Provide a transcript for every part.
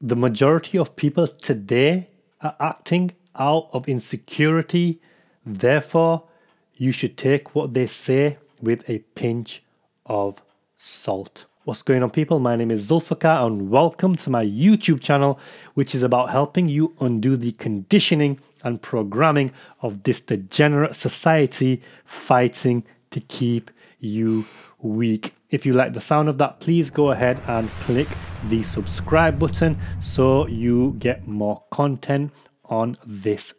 The majority of people today are acting out of insecurity. Therefore, you should take what they say with a pinch of salt. What's going on, people? My name is Zulfikar, and welcome to my YouTube channel, which is about helping you undo the conditioning and programming of this degenerate society fighting to keep you weak. If you like the sound of that, please go ahead and click the subscribe button so you get more content on this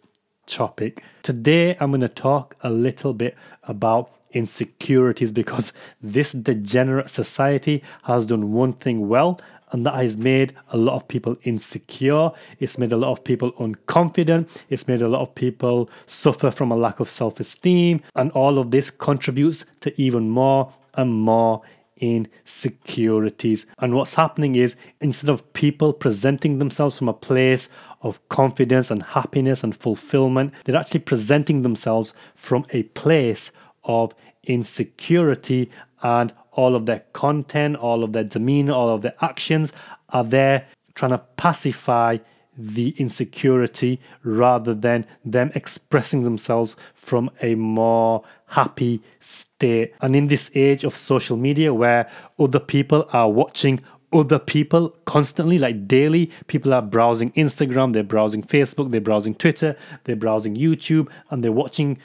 topic. Today, I'm going to talk a little bit about insecurities because this degenerate society has done one thing well and that has made a lot of people insecure. It's made a lot of people unconfident. It's made a lot of people suffer from a lack of self esteem. And all of this contributes to even more and more insecurities. And what's happening is instead of people presenting themselves from a place of confidence and happiness and fulfillment, they're actually presenting themselves from a place of insecurity and all of their content, all of their demeanor, all of their actions are there trying to pacify the insecurity rather than them expressing themselves from a more happy state. And in this age of social media where other people are watching other people constantly, like daily. People are browsing Instagram, they're browsing Facebook, they're browsing Twitter, they're browsing YouTube, and they're watching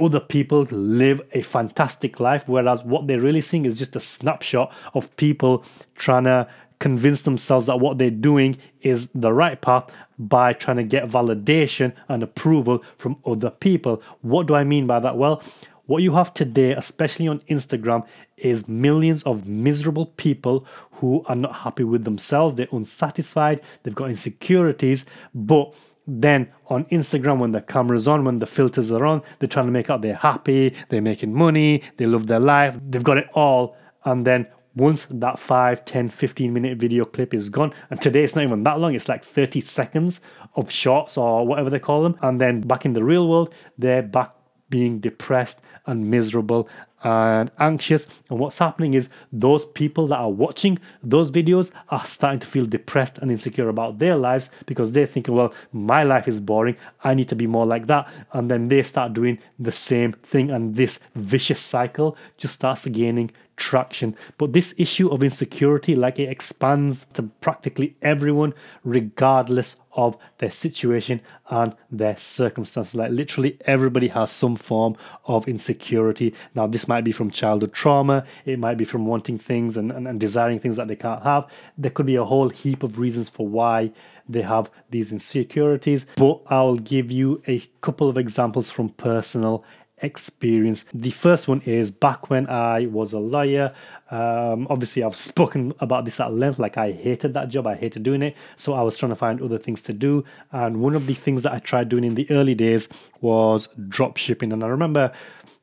other people live a fantastic life, whereas what they're really seeing is just a snapshot of people trying to convince themselves that what they're doing is the right path by trying to get validation and approval from other people. What do I mean by that? Well, what you have today, especially on Instagram, is millions of miserable people who are not happy with themselves, they're unsatisfied, they've got insecurities, but then on Instagram, when the camera's on, when the filters are on, they're trying to make out they're happy, they're making money, they love their life, they've got it all. And then once that 5, 10, 15 minute video clip is gone, and today it's not even that long, it's like 30 seconds of shorts or whatever they call them. And then back in the real world, they're back being depressed and miserable and anxious. And what's happening is those people that are watching those videos are starting to feel depressed and insecure about their lives because they're thinking, well, my life is boring. I need to be more like that. And then they start doing the same thing. And this vicious cycle just starts gaining traction. But this issue of insecurity, like it expands to practically everyone, regardless of their situation and their circumstances. Like literally everybody has some form of insecurity. Now, this might be from childhood trauma, it might be from wanting things and, and, and desiring things that they can't have. There could be a whole heap of reasons for why they have these insecurities, but I'll give you a couple of examples from personal experience. The first one is back when I was a lawyer. Um, obviously, I've spoken about this at length. Like, I hated that job, I hated doing it. So, I was trying to find other things to do. And one of the things that I tried doing in the early days was drop shipping. And I remember,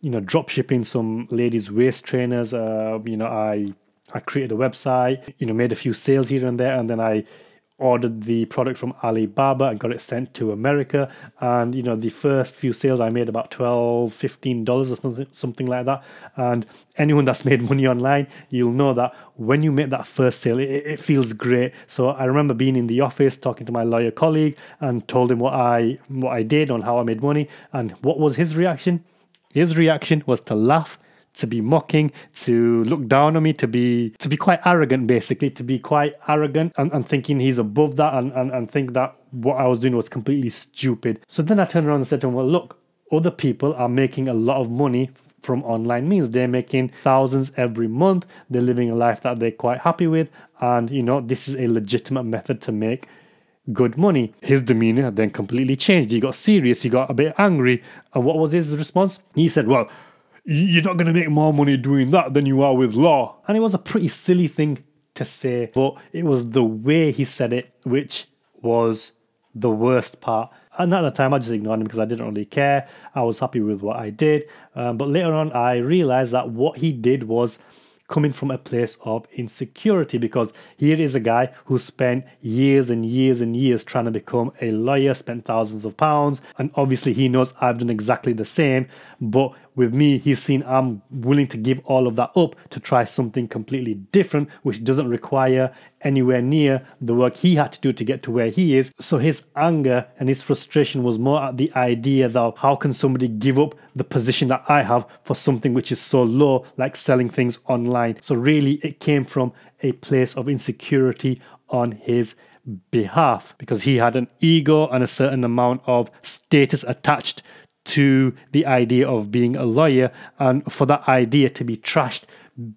you know, drop shipping some ladies' waist trainers. Uh, you know, I I created a website, you know, made a few sales here and there, and then I ordered the product from Alibaba and got it sent to America. And you know, the first few sales I made about 12 $15 or something, something like that. And anyone that's made money online, you'll know that when you make that first sale, it, it feels great. So I remember being in the office talking to my lawyer colleague and told him what I what I did on how I made money. And what was his reaction? His reaction was to laugh to be mocking, to look down on me, to be to be quite arrogant, basically, to be quite arrogant and, and thinking he's above that and, and, and think that what I was doing was completely stupid. So then I turned around and said to him, Well, look, other people are making a lot of money from online means. They're making thousands every month. They're living a life that they're quite happy with. And, you know, this is a legitimate method to make good money. His demeanor then completely changed. He got serious. He got a bit angry. And what was his response? He said, Well, you're not going to make more money doing that than you are with law. And it was a pretty silly thing to say, but it was the way he said it which was the worst part. And at the time, I just ignored him because I didn't really care. I was happy with what I did. Um, but later on, I realized that what he did was coming from a place of insecurity because here is a guy who spent years and years and years trying to become a lawyer, spent thousands of pounds, and obviously he knows I've done exactly the same. But with me, he's seen I'm willing to give all of that up to try something completely different, which doesn't require anywhere near the work he had to do to get to where he is. So his anger and his frustration was more at the idea that how can somebody give up the position that I have for something which is so low, like selling things online. So really, it came from a place of insecurity on his behalf because he had an ego and a certain amount of status attached to the idea of being a lawyer and for that idea to be trashed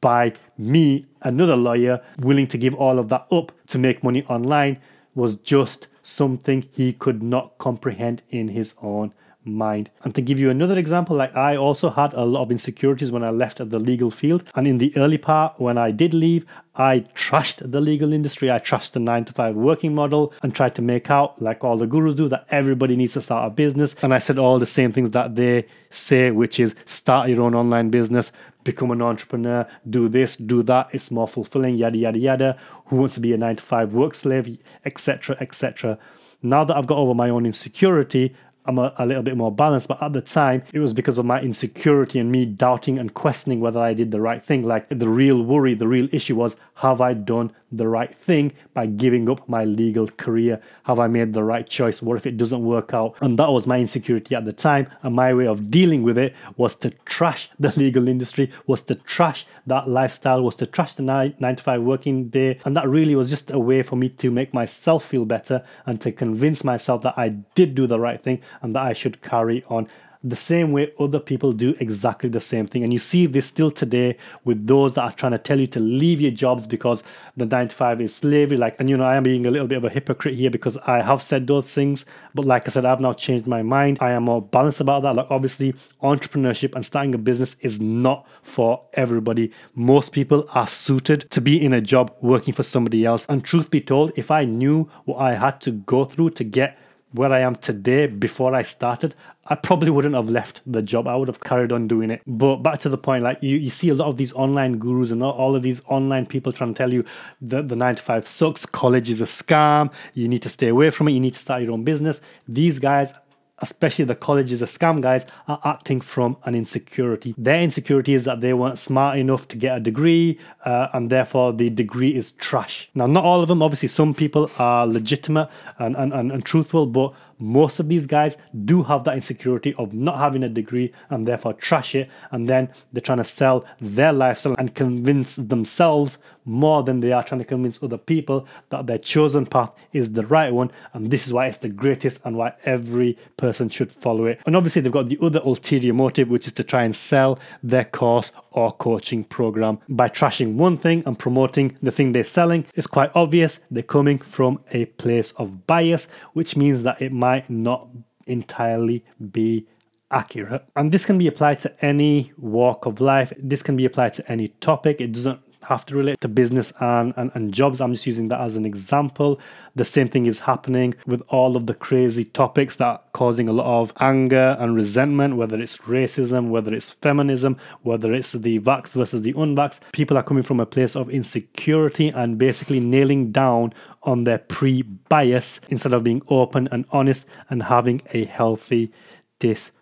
by me, another lawyer, willing to give all of that up to make money online was just something he could not comprehend in his own mind. And to give you another example, like I also had a lot of insecurities when I left the legal field. And in the early part, when I did leave, I trashed the legal industry. I trashed the nine to five working model and tried to make out, like all the gurus do, that everybody needs to start a business. And I said all the same things that they say, which is start your own online business, become an entrepreneur, do this, do that. It's more fulfilling, yada, yada, yada. Who wants to be a nine to five work slave, etc., etc. Now that I've got over my own insecurity, I'm a, a, little bit more balanced. But at the time, it was because of my insecurity and me doubting and questioning whether I did the right thing. Like the real worry, the real issue was have I done the right thing by giving up my legal career? Have I made the right choice? What if it doesn't work out? And that was my insecurity at the time. And my way of dealing with it was to trash the legal industry, was to trash that lifestyle, was to trash the nine, nine to five working day. And that really was just a way for me to make myself feel better and to convince myself that I did do the right thing and that I should carry on the same way other people do exactly the same thing. And you see this still today with those that are trying to tell you to leave your jobs because the 9 to 5 is slavery. Like, and you know, I am being a little bit of a hypocrite here because I have said those things. But like I said, I've now changed my mind. I am more balanced about that. Like, obviously, entrepreneurship and starting a business is not for everybody. Most people are suited to be in a job working for somebody else. And truth be told, if I knew what I had to go through to get where I am today before I started, I probably wouldn't have left the job. I would have carried on doing it. But back to the point, like you, you see a lot of these online gurus and all of these online people trying to tell you that the nine to five sucks, college is a scam, you need to stay away from it, you need to start your own business. These guys especially the colleges, the scam guys, are acting from an insecurity. Their insecurity is that they weren't smart enough to get a degree, uh, and therefore the degree is trash. Now, not all of them, obviously, some people are legitimate and, and, and, and truthful, but most of these guys do have that insecurity of not having a degree and therefore trash it and then they're trying to sell their lifestyle and convince themselves more than they are trying to convince other people that their chosen path is the right one and this is why it's the greatest and why every person should follow it. And obviously they've got the other ulterior motive which is to try and sell their course or coaching program. By trashing one thing and promoting the thing they're selling it's quite obvious they're coming from a place of bias which means that it might not entirely be accurate. And this can be applied to any walk of life. This can be applied to any topic. It doesn't have to relate to business and, and, and jobs. I'm just using that as an example. The same thing is happening with all of the crazy topics that are causing a lot of anger and resentment, whether it's racism, whether it's feminism, whether it's the vax versus the unvax. People are coming from a place of insecurity and basically nailing down on their pre bias instead of being open and honest and having a healthy discourse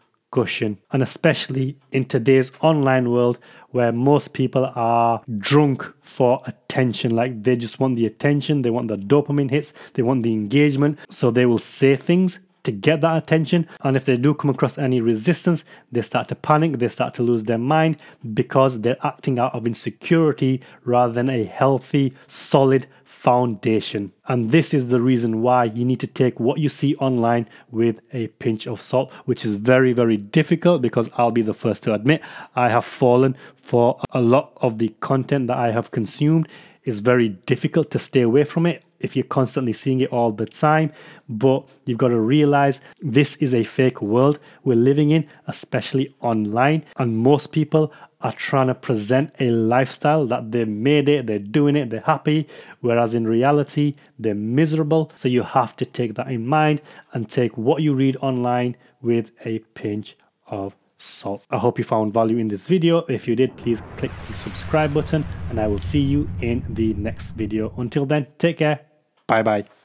And especially in today's online world where most people are drunk for attention. Like they just want the attention, they want the dopamine hits, they want the engagement. So they will say things to get that attention. And if they do come across any resistance, they start to panic, they start to lose their mind because they're acting out of insecurity rather than a healthy, solid foundation. And this is the reason why you need to take what you see online with a pinch of salt, which is very, very difficult because I'll be the first to admit I have fallen for a lot of the content that I have consumed. It's very difficult to stay away from it if you're constantly seeing it all the time. But you've got to realize this is a fake world we're living in, especially online. And most people are trying to present a lifestyle that they made it, they're doing it, they're happy, whereas in reality, they're miserable. So you have to take that in mind and take what you read online with a pinch of salt. I hope you found value in this video. If you did, please click the subscribe button and I will see you in the next video. Until then, take care. Bye bye.